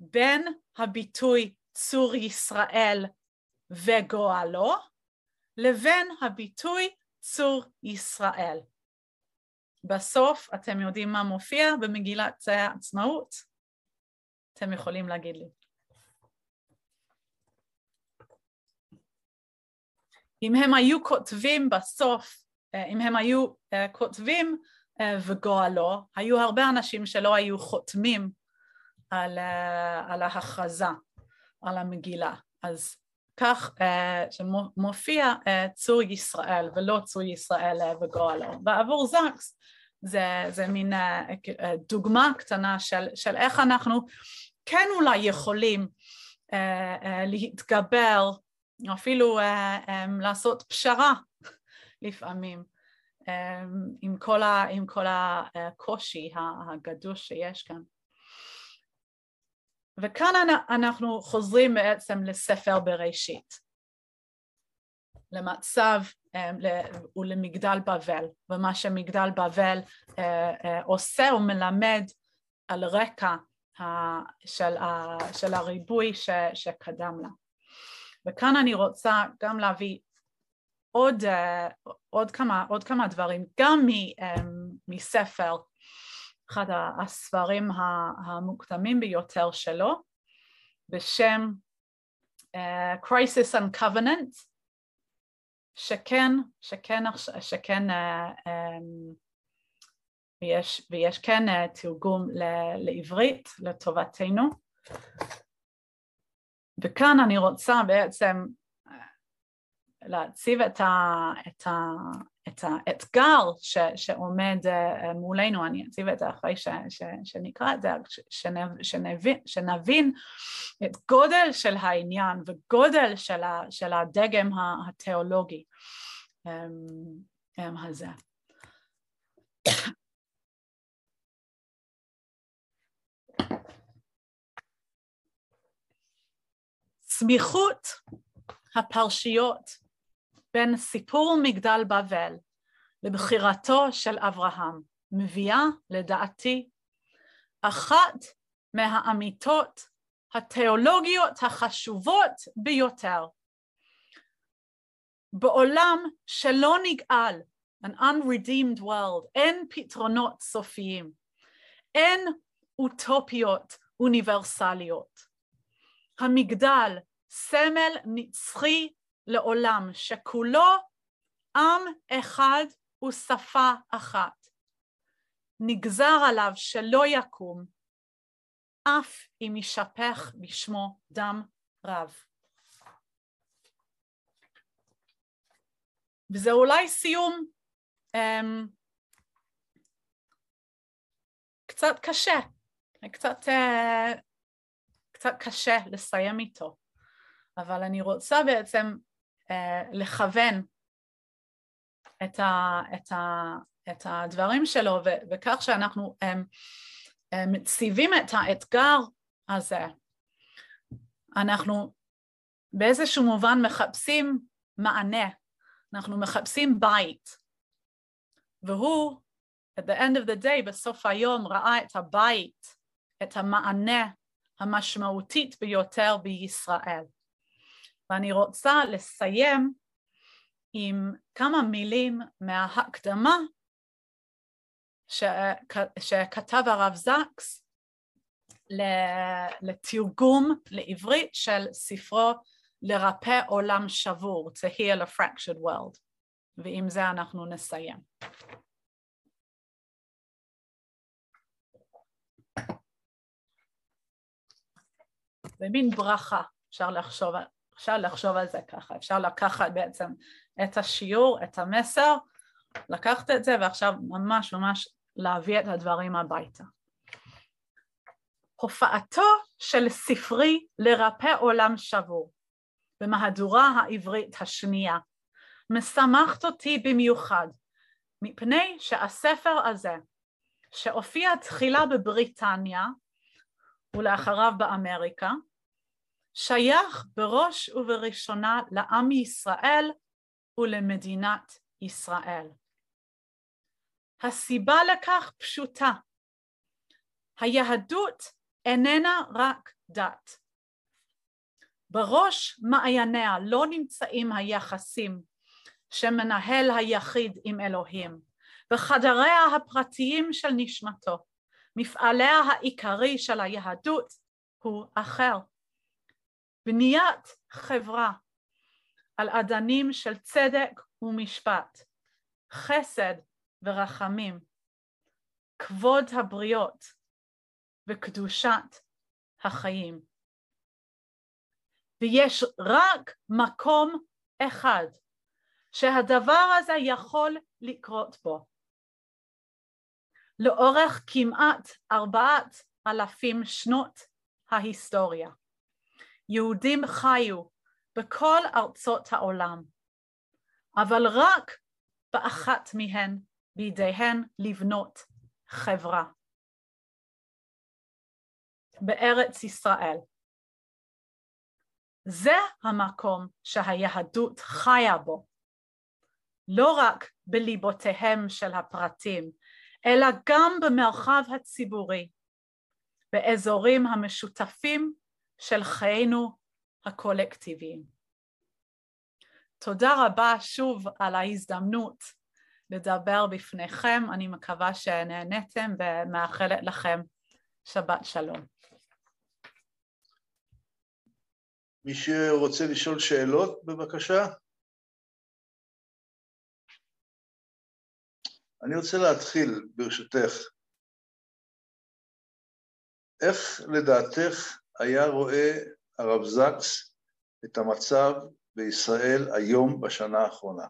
[SPEAKER 2] בין הביטוי צור ישראל וגואלו לבין הביטוי צור ישראל. בסוף אתם יודעים מה מופיע במגילת העצמאות? אתם יכולים להגיד לי. אם הם היו כותבים בסוף, אה, אם הם היו אה, כותבים וגואלו, היו הרבה אנשים שלא היו חותמים על, על ההכרזה, על המגילה. אז כך uh, שמופיע צור ישראל ולא צור ישראל וגואלו. ועבור זקס זה, זה מין דוגמה קטנה של, של איך אנחנו כן אולי יכולים להתגבר, אפילו לעשות פשרה לפעמים. Um, עם כל, ה, עם כל הקושי הגדוש שיש כאן. וכאן אנחנו חוזרים בעצם לספר בראשית, למצב ולמגדל בבל, ומה שמגדל בבל אה, אה, עושה הוא מלמד על רקע של, של הריבוי ש, שקדם לה. וכאן אני רוצה גם להביא עוד, אה, עוד, כמה, עוד כמה דברים, גם מספר אחד הספרים המוקדמים ביותר שלו, בשם uh, Crisis and Covenant, שכן, שכן, שכן uh, um, ויש, ויש כן uh, תרגום ל, לעברית לטובתנו. וכאן אני רוצה בעצם להציב את, ה, את, ה, את האתגר ש, שעומד אה, אה, מולנו, אני אציב את זה אחרי ש, ש, שנקרא את זה, שנבין, שנבין את גודל של העניין וגודל של, ה, של הדגם התיאולוגי אמ, אמ, הזה. סמיכות הפרשיות בין סיפור מגדל בבל לבחירתו של אברהם מביאה לדעתי אחת מהאמיתות התיאולוגיות החשובות ביותר בעולם שלא נגאל, an unredeemed world, אין פתרונות סופיים, אין אוטופיות אוניברסליות. המגדל סמל נצחי לעולם שכולו עם אחד ושפה אחת. נגזר עליו שלא יקום, אף אם יישפך בשמו דם רב. וזה אולי סיום um, קצת קשה, קצת, uh, קצת קשה לסיים איתו, אבל אני רוצה בעצם לכוון את, ה, את, ה, את הדברים שלו ו, וכך שאנחנו um, um, מציבים את האתגר הזה, אנחנו באיזשהו מובן מחפשים מענה. אנחנו מחפשים בית, והוא, at the end of the day, בסוף היום, ראה את הבית, את המענה המשמעותית ביותר בישראל. ואני רוצה לסיים עם כמה מילים מההקדמה שכתב הרב זקס לתרגום לעברית של ספרו לרפא עולם שבור, to heal a fractured world. ועם זה אנחנו נסיים. זה מין ברכה, אפשר לחשוב, אפשר לחשוב על זה ככה, אפשר לקחת בעצם את השיעור, את המסר, לקחת את זה ועכשיו ממש ממש להביא את הדברים הביתה. הופעתו של ספרי לרפא עולם שבור במהדורה העברית השנייה, משמחת אותי במיוחד, מפני שהספר הזה, שהופיע תחילה בבריטניה ולאחריו באמריקה, שייך בראש ובראשונה לעם ישראל ולמדינת ישראל. הסיבה לכך פשוטה, היהדות איננה רק דת, בראש מעייניה לא נמצאים היחסים שמנהל היחיד עם אלוהים, בחדריה הפרטיים של נשמתו, מפעליה העיקרי של היהדות הוא אחר. בניית חברה על אדנים של צדק ומשפט, חסד ורחמים, כבוד הבריות וקדושת החיים. ויש רק מקום אחד שהדבר הזה יכול לקרות בו. לאורך כמעט ארבעת אלפים שנות ההיסטוריה. יהודים חיו בכל ארצות העולם, אבל רק באחת מהן בידיהן לבנות חברה. בארץ ישראל. זה המקום שהיהדות חיה בו, לא רק בליבותיהם של הפרטים, אלא גם במרחב הציבורי, באזורים המשותפים של חיינו הקולקטיביים. תודה רבה שוב על ההזדמנות לדבר בפניכם, אני מקווה שנהניתם ומאחלת לכם שבת שלום.
[SPEAKER 1] מי שרוצה לשאול שאלות, בבקשה. אני רוצה להתחיל, ברשותך. איך לדעתך היה רואה הרב זקס את המצב בישראל היום בשנה האחרונה?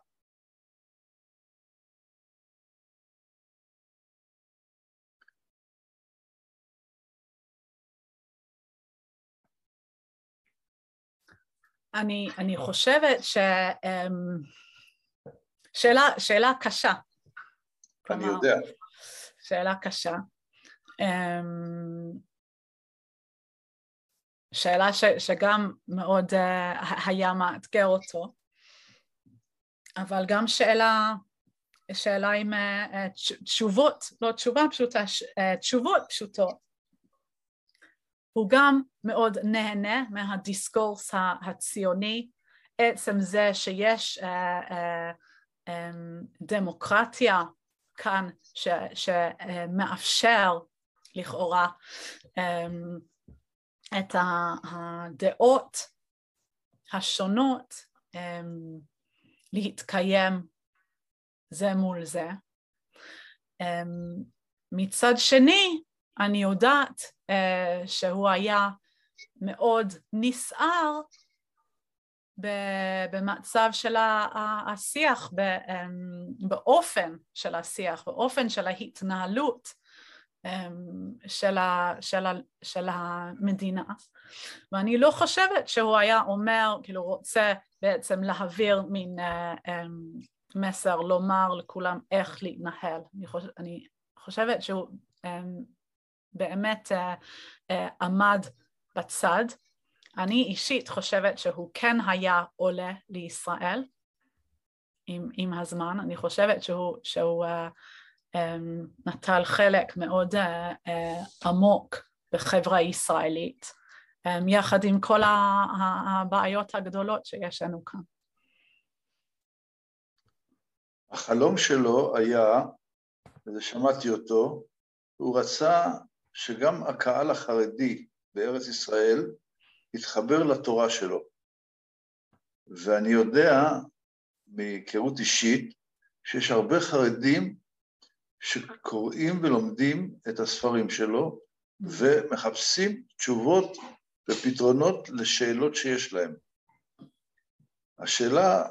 [SPEAKER 2] אני, אני חושבת ש... אמ, שאלה, שאלה קשה.
[SPEAKER 1] אני יודע.
[SPEAKER 2] שאלה קשה. אמ, שאלה ש, שגם מאוד uh, היה מאתגר אותו, אבל גם שאלה, שאלה עם uh, תשובות, לא תשובה פשוטה, uh, תשובות פשוטות. הוא גם מאוד נהנה מהדיסקורס הציוני, עצם זה שיש uh, uh, um, דמוקרטיה כאן ש, שמאפשר לכאורה um, את הדעות השונות um, להתקיים זה מול זה. Um, מצד שני, אני יודעת uh, שהוא היה מאוד נסער במצב של השיח, באופן של השיח, באופן של ההתנהלות של, ה, של, ה, של המדינה. ואני לא חושבת שהוא היה אומר, כאילו רוצה בעצם להעביר מין מסר, לומר לכולם איך להתנהל, אני, חושב, אני חושבת שהוא באמת עמד בצד. אני אישית חושבת שהוא כן היה עולה לישראל עם, עם הזמן, אני חושבת שהוא, שהוא נטל חלק מאוד uh, uh, עמוק בחברה הישראלית, um, יחד עם כל הבעיות הגדולות שיש לנו כאן.
[SPEAKER 3] החלום שלו היה, ושמעתי אותו, הוא רצה שגם הקהל החרדי בארץ ישראל התחבר לתורה שלו. ואני יודע מהיכרות אישית שיש הרבה חרדים שקוראים ולומדים את הספרים שלו ומחפשים תשובות ופתרונות לשאלות שיש להם. השאלה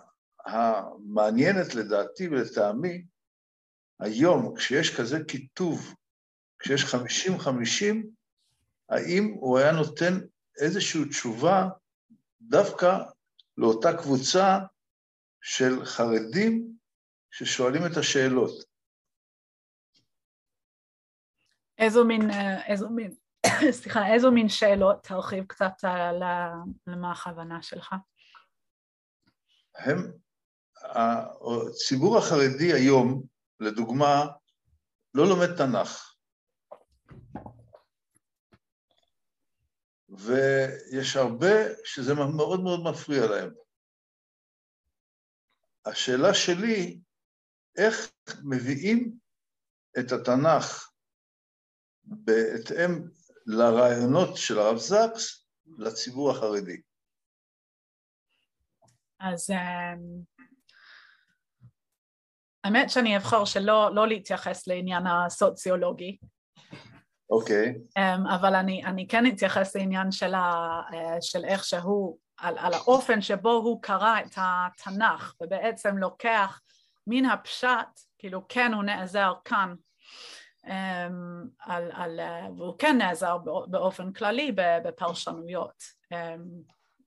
[SPEAKER 3] המעניינת לדעתי ולטעמי, היום כשיש כזה קיטוב, כשיש חמישים חמישים, האם הוא היה נותן איזושהי תשובה דווקא לאותה קבוצה של חרדים ששואלים את השאלות.
[SPEAKER 2] איזו מין, איזו מין, סליחה, איזו מין שאלות, תרחיב קצת על למה הכוונה שלך.
[SPEAKER 3] הם, הציבור החרדי היום, לדוגמה, לא לומד תנ"ך. ויש הרבה שזה מאוד מאוד מפריע להם. השאלה שלי, איך מביאים את התנ"ך בהתאם לרעיונות של הרב זקס לציבור החרדי?
[SPEAKER 2] אז אמ, האמת שאני אבחר שלא לא להתייחס לעניין הסוציולוגי,
[SPEAKER 3] אוקיי. Okay.
[SPEAKER 2] אמ, אבל אני, אני כן אתייחס לעניין של, ה, אה, של איך שהוא, על, על האופן שבו הוא קרא את התנ"ך ובעצם לוקח מן הפשט, כאילו כן הוא נעזר כאן על, על, אה, והוא כן נעזר באופן כללי בפרשנויות, אמ,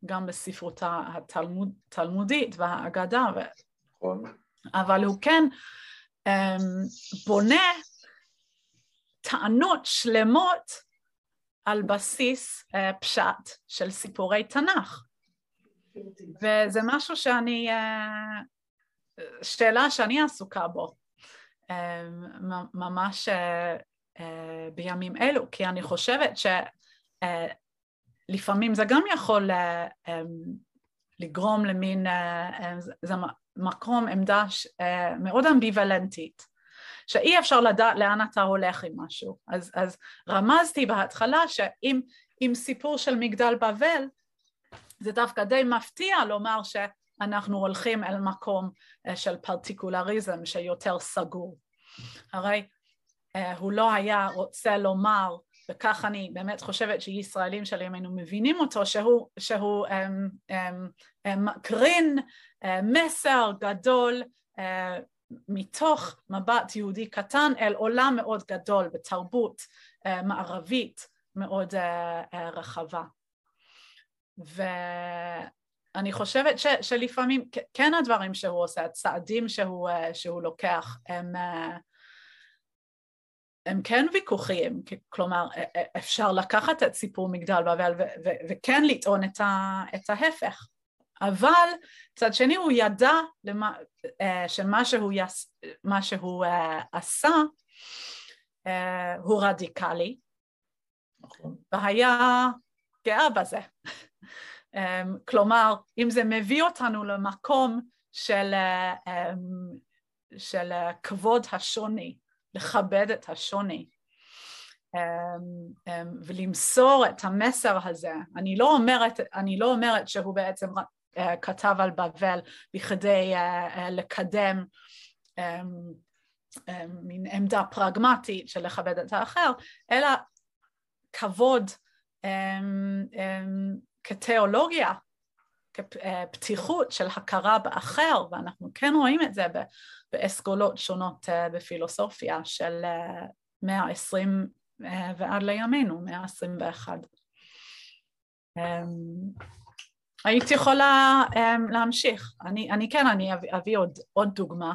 [SPEAKER 2] גם בספרות התלמודית והאגדה, ו... נכון. אבל הוא כן בונה טענות שלמות על בסיס uh, פשט של סיפורי תנ"ך. וזה משהו שאני, uh, שאלה שאני עסוקה בו ממש uh, uh, בימים אלו, כי אני חושבת שלפעמים uh, זה גם יכול um, לגרום למין, זה מקום עמדה מאוד אמביוולנטית. שאי אפשר לדעת לאן אתה הולך עם משהו. אז, אז רמזתי בהתחלה שאם סיפור של מגדל בבל, זה דווקא די מפתיע לומר שאנחנו הולכים אל מקום אה, של פרטיקולריזם שיותר סגור. הרי אה, הוא לא היה רוצה לומר, וכך אני באמת חושבת שישראלים של ימינו מבינים אותו, שהוא, שהוא um, um, um, מקרין uh, מסר גדול מתוך מבט יהודי קטן אל עולם מאוד גדול בתרבות מערבית מאוד uh, uh, ואני חושבת ש, שלפעמים כן הדברים שהוא עושה, הצעדים שהוא, uh, שהוא לוקח הם, uh, הם כן ויכוחיים, כלומר אפשר לקחת את סיפור מגדל בבל וכן לטעון את, ה- את ההפך, אבל מצד שני הוא ידע למה, שמה שהוא, יס, שהוא עשה הוא רדיקלי, נכון. והיה גאה בזה. כלומר, אם זה מביא אותנו למקום של, של כבוד השוני, לכבד את השוני, ולמסור את המסר הזה. אני לא אומרת, אני לא אומרת שהוא בעצם כתב על בבל בכדי לקדם מין עמדה פרגמטית של לכבד את האחר, אלא כבוד כתיאולוגיה, כפתיחות של הכרה באחר, ואנחנו כן רואים את זה באסכולות שונות אה, בפילוסופיה של אה, מאה העשרים אה, ועד לימינו, מאה העשרים ואחד. אמ, הייתי יכולה um, להמשיך, אני, אני כן, אני אביא, אביא עוד, עוד דוגמה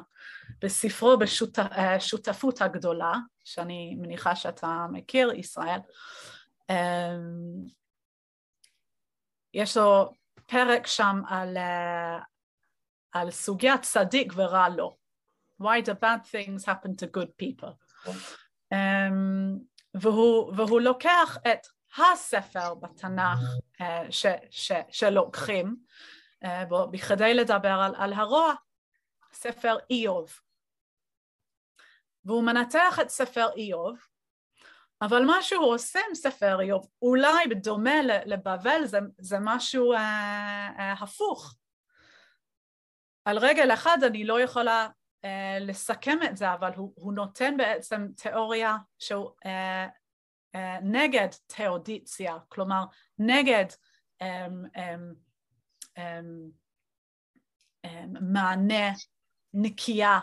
[SPEAKER 2] בספרו בשותפות הגדולה, שאני מניחה שאתה מכיר, ישראל, um, יש לו פרק שם על, uh, על סוגיית צדיק ורע לו. Why do bad things happen to good people. Um, והוא, והוא לוקח את הספר בתנ"ך uh, ש, ש, שלוקחים uh, בכדי לדבר על, על הרוע, ספר איוב. והוא מנתח את ספר איוב אבל מה שהוא עושה עם ספר איוב, אולי בדומה לבבל זה, זה משהו אה, אה, הפוך. על רגל אחד אני לא יכולה אה, לסכם את זה, אבל הוא, הוא נותן בעצם תיאוריה שהוא אה, אה, נגד תאודיציה, כלומר נגד אה, אה, אה, אה, מענה נקייה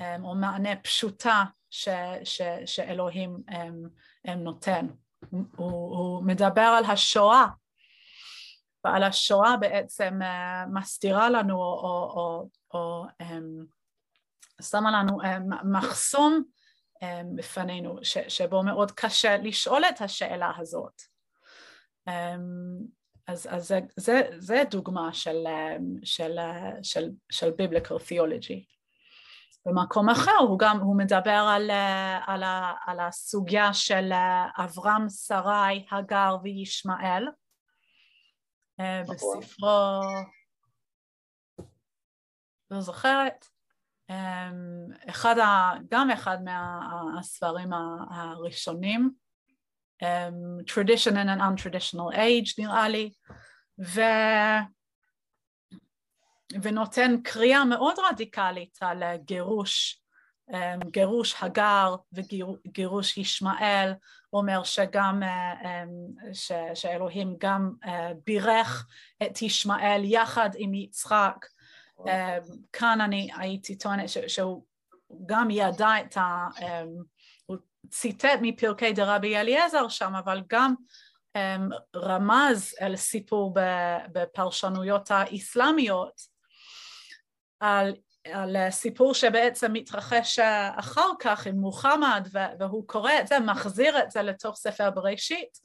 [SPEAKER 2] אה, או מענה פשוטה ש, ש, שאלוהים הם, הם נותן. הוא, הוא מדבר על השואה, ועל השואה בעצם uh, מסתירה לנו או, או, או, או um, שמה לנו um, מחסום בפנינו, ש, שבו מאוד קשה לשאול את השאלה הזאת. אז, אז זה, זה, זה דוגמה של, של, של, של biblical theology. במקום אחר הוא גם, הוא מדבר על, אה, על, על הסוגיה של אה, אברהם, שרי, הגר וישמעאל אה, נכון. בספרו, לא זוכרת, אחד ה, גם אחד מהספרים הראשונים, Tradition in an Untraditional Age נראה לי, ו... ונותן קריאה מאוד רדיקלית על גירוש, אמ, גירוש הגר וגירוש ישמעאל, אומר שגם, אה, ש, שאלוהים גם אה, בירך את ישמעאל יחד עם יצחק, כאן אני הייתי טוענת שהוא גם ידע את ה... הוא ציטט מפרקי דרבי אליעזר שם, אבל גם רמז על סיפור בפרשנויות האסלאמיות על, על סיפור שבעצם מתרחש אחר כך עם מוחמד והוא קורא את זה, מחזיר את זה לתוך ספר בראשית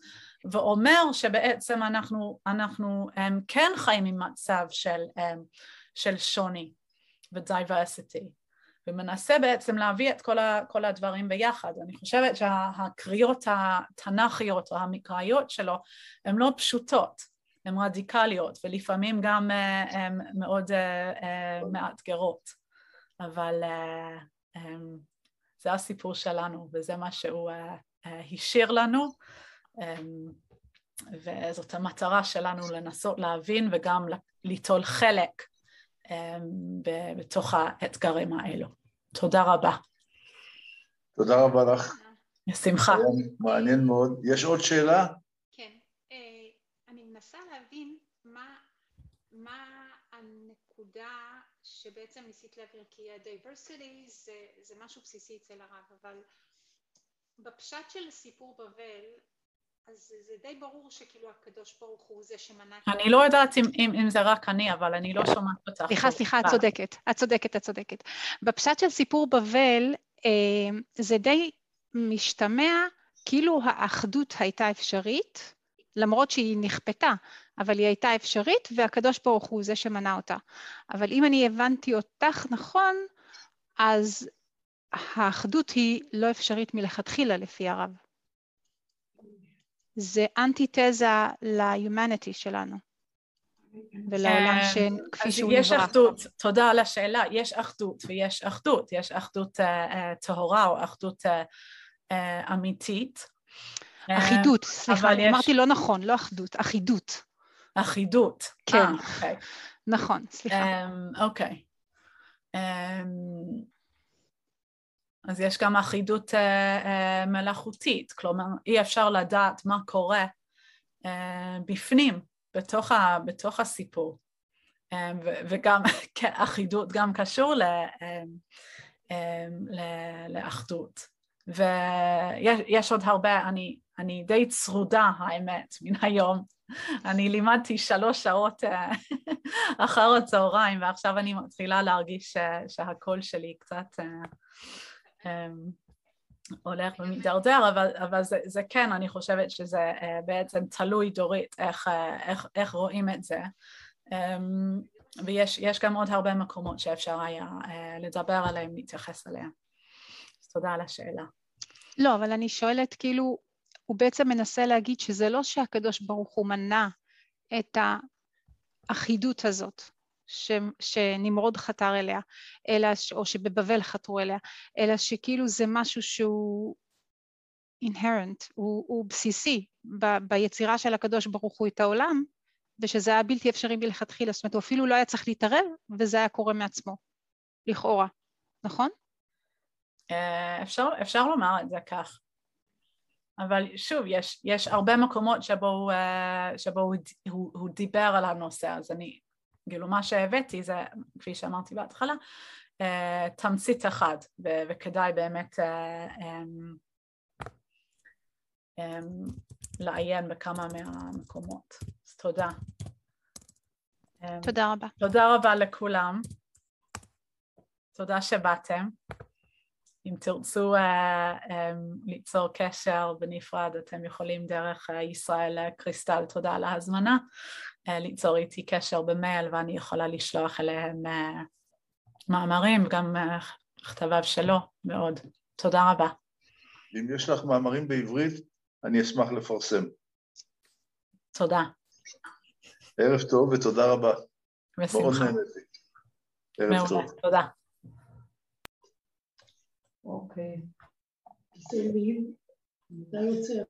[SPEAKER 2] ואומר שבעצם אנחנו, אנחנו um, כן חיים עם מצב של, um, של שוני ודייברסיטי ומנסה בעצם להביא את כל, ה, כל הדברים ביחד. אני חושבת שהקריאות התנ"כיות או המקראיות שלו הן לא פשוטות הן רדיקליות ולפעמים גם אה, מאוד אה, אה, מאתגרות, אבל זה הסיפור שלנו וזה מה שהוא השאיר לנו וזאת המטרה שלנו לנסות להבין וגם ליטול חלק בתוך האתגרים האלו. תודה רבה.
[SPEAKER 3] תודה רבה לך.
[SPEAKER 2] בשמחה.
[SPEAKER 3] מעניין מאוד. יש עוד שאלה?
[SPEAKER 4] נקודה שבעצם ניסית להבהיר, כי ה-diversity זה, זה משהו בסיסי אצל הרב, אבל בפשט של סיפור בבל, אז זה די ברור שכאילו הקדוש ברוך הוא זה שמנע...
[SPEAKER 2] אני לא יודעת אם, אם, אם זה רק אני, אבל אני לא שומעת אותך.
[SPEAKER 5] סליחה, סליחה, את צודקת, את צודקת, את צודקת. בפשט של סיפור בבל, אה, זה די משתמע כאילו האחדות הייתה אפשרית, למרות שהיא נכפתה, אבל היא הייתה אפשרית והקדוש ברוך הוא זה שמנע אותה. אבל אם אני הבנתי אותך נכון, אז האחדות היא לא אפשרית מלכתחילה לפי הרב. זה אנטיתזה ל-humanity שלנו ולעולם
[SPEAKER 2] כן.
[SPEAKER 5] כפי
[SPEAKER 2] אז
[SPEAKER 5] שהוא
[SPEAKER 2] יש
[SPEAKER 5] נברא.
[SPEAKER 2] אחדות, תודה על השאלה, יש אחדות ויש אחדות, יש אחדות אה, אה, טהורה או אחדות אה, אמיתית.
[SPEAKER 5] אחידות, סליחה,
[SPEAKER 2] יש-
[SPEAKER 5] אמרתי לא נכון, לא אחדות, אחידות.
[SPEAKER 2] אחידות.
[SPEAKER 5] כן.
[SPEAKER 2] אה, אוקיי.
[SPEAKER 5] נכון, סליחה.
[SPEAKER 2] אמ, אוקיי. אמ, אז יש גם אחידות אה, אה, מלאכותית, כלומר אי אפשר לדעת מה קורה בפנים, בתוך, ה, בתוך הסיפור. ו- וגם כן, אחידות גם קשור ל, ל- לאחדות. ויש יש עוד הרבה, אני, אני די צרודה האמת מן היום. אני לימדתי שלוש שעות אה, אחר הצהריים ועכשיו אני מתחילה להרגיש ש- שהקול שלי קצת אה, אה, הולך ומידרדר, אבל, אבל זה, זה כן, אני חושבת שזה אה, בעצם תלוי דורית איך, אה, איך, איך רואים את זה. אה, ויש יש גם עוד הרבה מקומות שאפשר היה אה, לדבר עליהם, להתייחס אליהם. אז תודה על השאלה.
[SPEAKER 5] לא, אבל אני שואלת, כאילו, הוא בעצם מנסה להגיד שזה לא שהקדוש ברוך הוא מנע את האחידות הזאת ש, שנמרוד חתר אליה, אלא, או שבבבל חתרו אליה, אלא שכאילו זה משהו שהוא inherent, הוא, הוא בסיסי ב, ביצירה של הקדוש ברוך הוא את העולם, ושזה היה בלתי אפשרי מלכתחילה, זאת אומרת, הוא אפילו לא היה צריך להתערב, וזה היה קורה מעצמו, לכאורה, נכון?
[SPEAKER 2] אה, אפשר, אפשר לומר את זה כך. אבל שוב, יש, יש הרבה מקומות שבו, אה, שבו הוא, הוא, הוא דיבר על הנושא, אז אני, כאילו מה שהבאתי זה, כפי שאמרתי בהתחלה, אה, תמצית אחד, ו- וכדאי באמת אה, אמ, אמ, לעיין בכמה מהמקומות. אז תודה. אמ,
[SPEAKER 5] תודה רבה.
[SPEAKER 2] תודה רבה לכולם. תודה שבאתם. אם תרצו uh, um, ליצור קשר בנפרד, אתם יכולים דרך uh, ישראל uh, קריסטל, תודה על ההזמנה, uh, ליצור איתי קשר במייל ואני יכולה לשלוח אליהם uh, מאמרים, גם uh, כתביו שלו מאוד. תודה רבה.
[SPEAKER 3] אם יש לך מאמרים בעברית, אני אשמח לפרסם.
[SPEAKER 2] תודה.
[SPEAKER 3] ערב טוב ותודה רבה.
[SPEAKER 2] בשמחה.
[SPEAKER 3] ערב טוב.
[SPEAKER 2] מעולה. תודה.
[SPEAKER 6] אוקיי. לי, מתי יוצא?